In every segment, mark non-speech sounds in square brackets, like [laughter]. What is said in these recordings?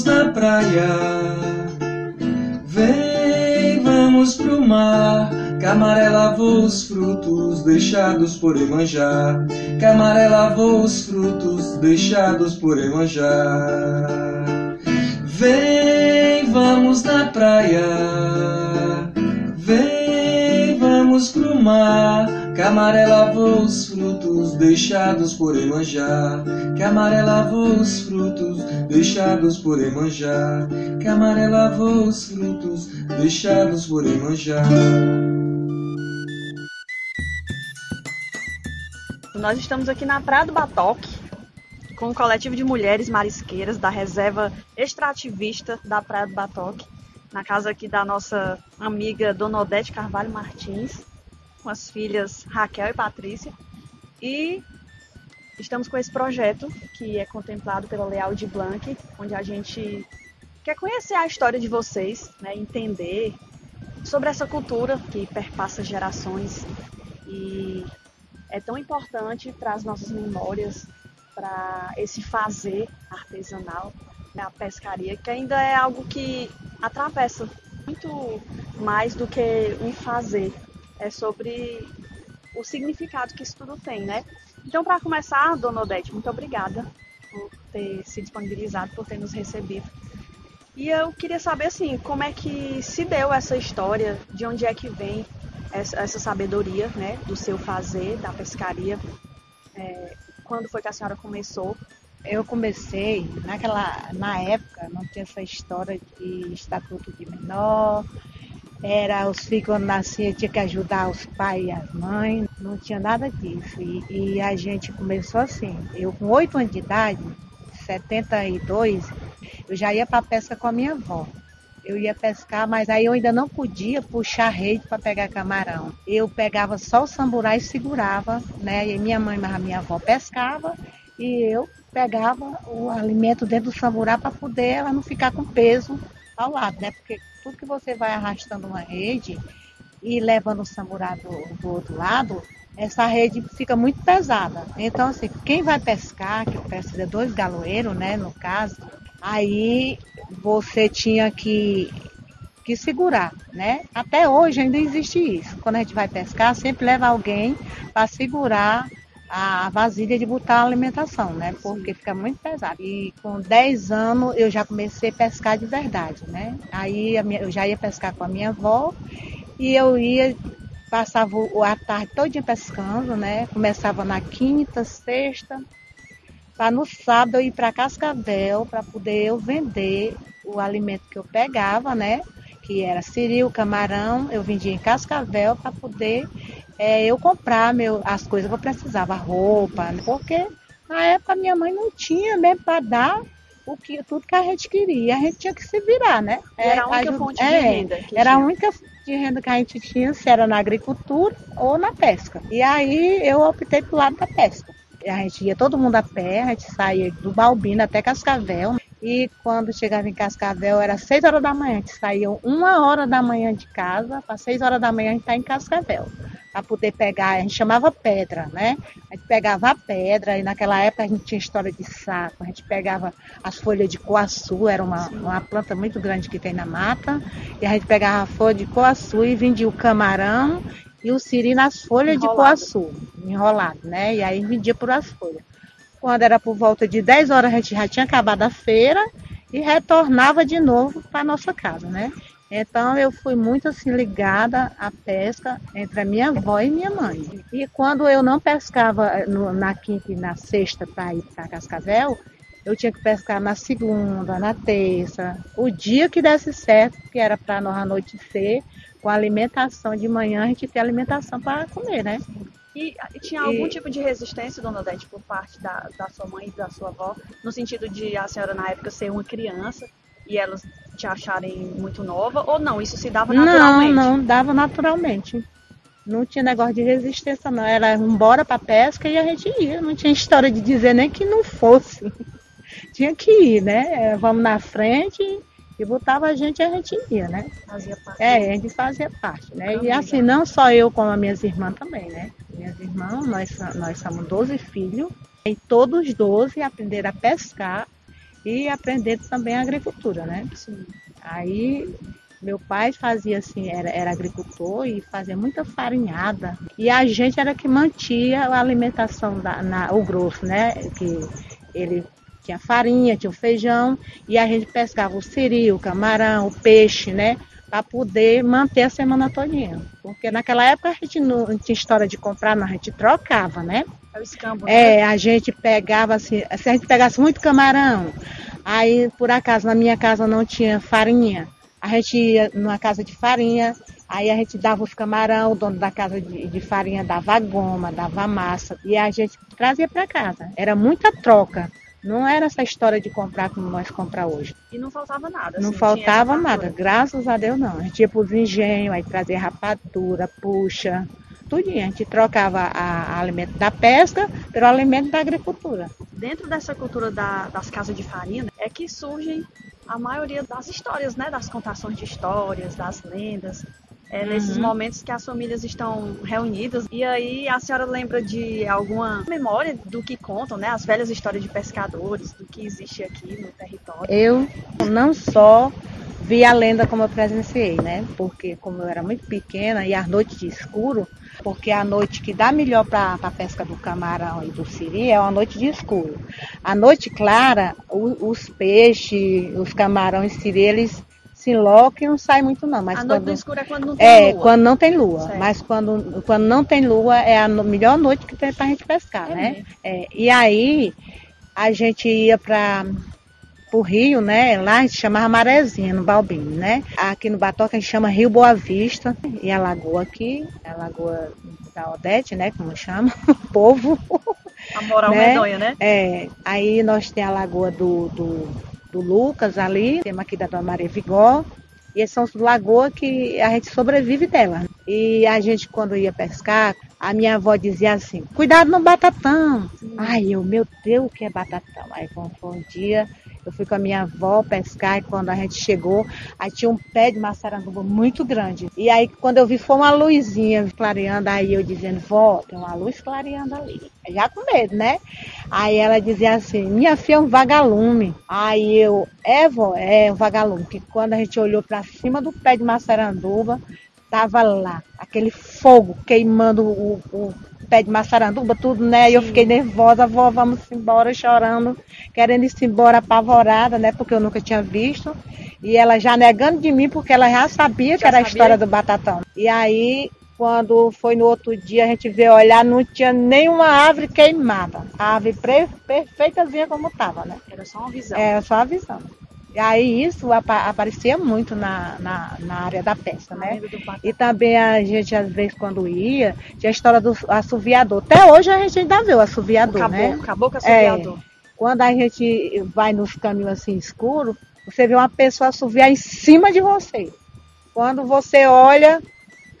vamos na praia. Vem, vamos pro mar. Camaré lavou os frutos deixados por Emanjá. Camaré lavou os frutos deixados por Emanjá. Vem, vamos na praia. Vem, vamos pro mar. Camaré lavou os frutos deixados por Emanjá. Camaré lavou os frutos deixados por Emanjá. Camaré lavou os frutos deixados por Emanjá. Nós estamos aqui na Praia do Batoque com o coletivo de mulheres marisqueiras da reserva extrativista da Praia do Batoque, na casa aqui da nossa amiga Dona Odete Carvalho Martins, com as filhas Raquel e Patrícia. E estamos com esse projeto que é contemplado pela Leal de Blanc, onde a gente quer conhecer a história de vocês, né, entender sobre essa cultura que perpassa gerações e é tão importante para as nossas memórias, para esse fazer artesanal, né, a pescaria, que ainda é algo que atravessa muito mais do que um fazer. É sobre o significado que isso tudo tem, né? Então, para começar, Dona Odete, muito obrigada por ter se disponibilizado, por ter nos recebido. E eu queria saber, assim, como é que se deu essa história, de onde é que vem essa, essa sabedoria né, do seu fazer, da pescaria? É, quando foi que a senhora começou? Eu comecei, naquela, na época, não tinha essa história de estatuto de menor, era os filhos quando nasciam tinha que ajudar os pais e as mães, não tinha nada disso. E, e a gente começou assim, eu com oito anos de idade, 72, eu já ia para pesca com a minha avó eu ia pescar, mas aí eu ainda não podia puxar rede para pegar camarão. Eu pegava só o samburá e segurava, né? E minha mãe, mas a minha avó pescava e eu pegava o alimento dentro do samburá para poder ela não ficar com peso ao lado, né? Porque tudo que você vai arrastando uma rede e levando o samburá do, do outro lado, essa rede fica muito pesada. Então, assim, quem vai pescar, que precisa de dois galoeiros, né, no caso, aí você tinha que, que segurar, né? Até hoje ainda existe isso. Quando a gente vai pescar, sempre leva alguém para segurar a vasilha de botar a alimentação, né? Porque fica muito pesado. E com 10 anos eu já comecei a pescar de verdade, né? Aí eu já ia pescar com a minha avó e eu ia, passava a tarde todinha pescando, né? Começava na quinta, sexta, para no sábado eu ir para Cascavel para poder eu vender o alimento que eu pegava, né? Que era siril, camarão, eu vendia em Cascavel para poder é, eu comprar meu, as coisas que eu precisava, roupa, né? porque na época minha mãe não tinha mesmo para dar o que, tudo que a gente queria. A gente tinha que se virar, né? era a única fonte de é, renda. era tinha. a única de renda que a gente tinha, se era na agricultura ou na pesca. E aí eu optei pro lado da pesca. A gente ia todo mundo a pé, a gente saía do Balbino até Cascavel. E quando chegava em Cascavel era 6 horas da manhã, a gente saía uma hora da manhã de casa, para 6 horas da manhã a gente está em Cascavel. Para poder pegar, a gente chamava pedra, né? A gente pegava a pedra, e naquela época a gente tinha história de saco, a gente pegava as folhas de coaçu, era uma, uma planta muito grande que tem na mata, e a gente pegava a folha de coaçu e vendia o camarão e o siri nas folhas enrolado. de coaçu, enrolado, né? E aí vendia por as folhas. Quando era por volta de 10 horas, a gente já tinha acabado a feira e retornava de novo para nossa casa, né? Então eu fui muito assim ligada à pesca entre a minha avó e minha mãe. E quando eu não pescava no, na quinta e na sexta para ir para Cascavel, eu tinha que pescar na segunda, na terça, o dia que desse certo, que era para nós anoitecer, com alimentação de manhã, a gente ter alimentação para comer, né? E, e tinha algum e... tipo de resistência, dona Odete, por parte da, da sua mãe e da sua avó, no sentido de a senhora na época ser uma criança e elas te acharem muito nova, ou não? Isso se dava naturalmente? Não, não, dava naturalmente. Não tinha negócio de resistência, não. Era embora para pesca e a gente ia. Não tinha história de dizer nem que não fosse. [laughs] tinha que ir, né? Vamos na frente e botava a gente e a gente ia, né? Fazia parte. É, a gente fazia parte, né? E assim, não só eu, como as minhas irmãs também, né? Minhas irmãs, nós, nós somos 12 filhos, e todos os 12 aprenderam a pescar e aprendendo também a agricultura, né? Sim. Aí meu pai fazia assim, era, era agricultor e fazia muita farinhada. E a gente era que mantinha a alimentação, da, na, o grosso, né? Que ele tinha farinha, tinha o feijão, e a gente pescava o siri, o camarão, o peixe, né? Para poder manter a semana todinha. Porque naquela época a gente não, não tinha história de comprar, não, a gente trocava, né? É o escambo, né? É, a gente pegava assim, se a gente pegasse muito camarão, aí por acaso na minha casa não tinha farinha, a gente ia numa casa de farinha, aí a gente dava os camarão, o dono da casa de, de farinha dava goma, dava massa, e a gente trazia para casa. Era muita troca. Não era essa história de comprar como nós compramos hoje. E não faltava nada. Não assim, faltava nada, graças a Deus não. A gente ia para os engenhos, aí trazia rapadura, puxa, tudinho. A gente trocava a, alimento da pesca pelo alimento da agricultura. Dentro dessa cultura da, das casas de farinha, é que surgem a maioria das histórias, né? Das contações de histórias, das lendas. É, uhum. Nesses momentos que as famílias estão reunidas. E aí a senhora lembra de alguma memória do que contam, né? As velhas histórias de pescadores, do que existe aqui no território. Eu não só vi a lenda como eu presenciei, né? Porque como eu era muito pequena e às noites de escuro, porque a noite que dá melhor para a pesca do camarão e do siri é uma noite de escuro. A noite clara, o, os peixes, os camarões e siri, eles se enlocam e não saem muito não. Mas a quando, noite do escuro é quando não tem é, lua. quando não tem lua. Certo. Mas quando, quando não tem lua é a no, melhor noite que tem para a gente pescar, é né? É, e aí a gente ia para pro rio, né? Lá a gente chamava Marezinha, no Balbino, né? Aqui no Batoca a gente chama Rio Boa Vista. E a lagoa aqui, a lagoa da Odete, né? Como chama, [laughs] o povo. A moral né? medonha, né? É. Aí nós tem a lagoa do, do, do Lucas ali, temos aqui da Dona Maria Vigó. E são lagoas que a gente sobrevive dela. E a gente, quando ia pescar, a minha avó dizia assim: cuidado no batatão. Sim. Ai, eu, meu Deus, o que é batatão? Aí, foi um dia, eu fui com a minha avó pescar e quando a gente chegou, aí tinha um pé de maçaranduba muito grande. E aí quando eu vi foi uma luzinha clareando, aí eu dizendo, vó, tem uma luz clareando ali. Já com medo, né? Aí ela dizia assim, minha filha é um vagalume. Aí eu, é vó, é um vagalume. Que quando a gente olhou para cima do pé de maçaranduba, tava lá, aquele fogo queimando o, o pé de maçaranduba, tudo, né? E eu fiquei nervosa, vó, vamos embora, chorando, querendo ir embora apavorada, né? Porque eu nunca tinha visto. E ela já negando de mim, porque ela já sabia já que era sabia? a história do batatão. E aí, quando foi no outro dia, a gente veio olhar, não tinha nenhuma árvore queimada. A árvore perfeitazinha como estava, né? Era só uma visão. Era só uma visão. E aí isso aparecia muito na, na, na área da pesca, né? E também a gente, às vezes, quando ia, tinha a história do assoviador. Até hoje a gente ainda vê o assoviador, o né? Acabou com o assoviador. É, quando a gente vai nos caminhos assim escuros, você vê uma pessoa assoviar em cima de você. Quando você olha,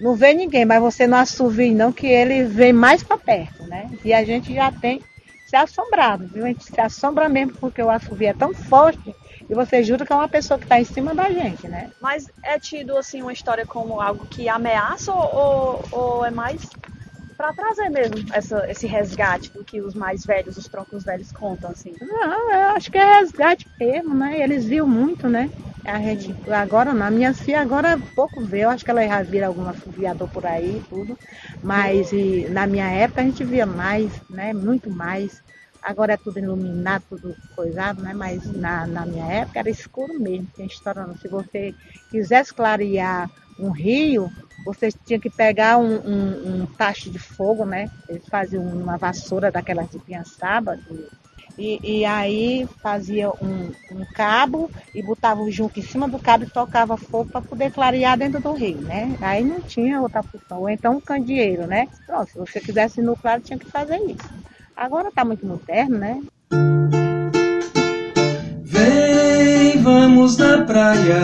não vê ninguém, mas você não assovia não, que ele vem mais para perto, né? E a gente já tem se assombrado, viu? A gente se assombra mesmo porque o assovio é tão forte e você jura que é uma pessoa que está em cima da gente, né? Mas é tido assim uma história como algo que ameaça ou, ou é mais para trazer mesmo essa, esse resgate do que os mais velhos, os troncos velhos contam, assim? Não, eu acho que é resgate mesmo, né? Eles viam muito, né? A gente, agora não, a minha filha agora pouco vê, eu acho que ela já vira algum assoviador por aí tudo, mas e, na minha época a gente via mais, né? Muito mais. Agora é tudo iluminado, tudo coisado, né? Mas na, na minha época era escuro mesmo, tinha não. Se você quisesse clarear um rio, você tinha que pegar um, um, um tacho de fogo, né? Eles faziam uma vassoura daquelas de piançaba, e, e, aí fazia um, um, cabo e botava junto em cima do cabo e tocava fogo para poder clarear dentro do rio, né? Aí não tinha outra função. Ou então um candeeiro, né? Pronto, se você quisesse no claro, tinha que fazer isso. Agora está muito moderno, né? Vem, vamos na praia.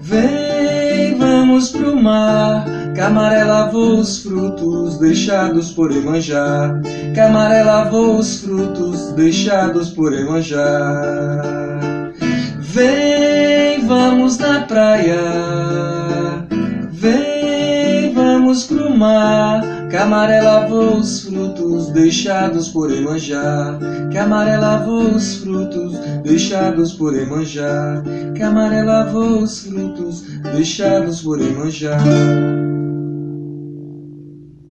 Vem, vamos pro mar. Camaré lavou os frutos deixados por Emanjá. Camaré lavou os frutos deixados por Emanjá. Vem, vamos na praia. Vamos pro mar. que amarelava os frutos deixados por Emanjá, que amarelava os frutos deixados por Emanjá, que amarelava os frutos deixados por Emanjá.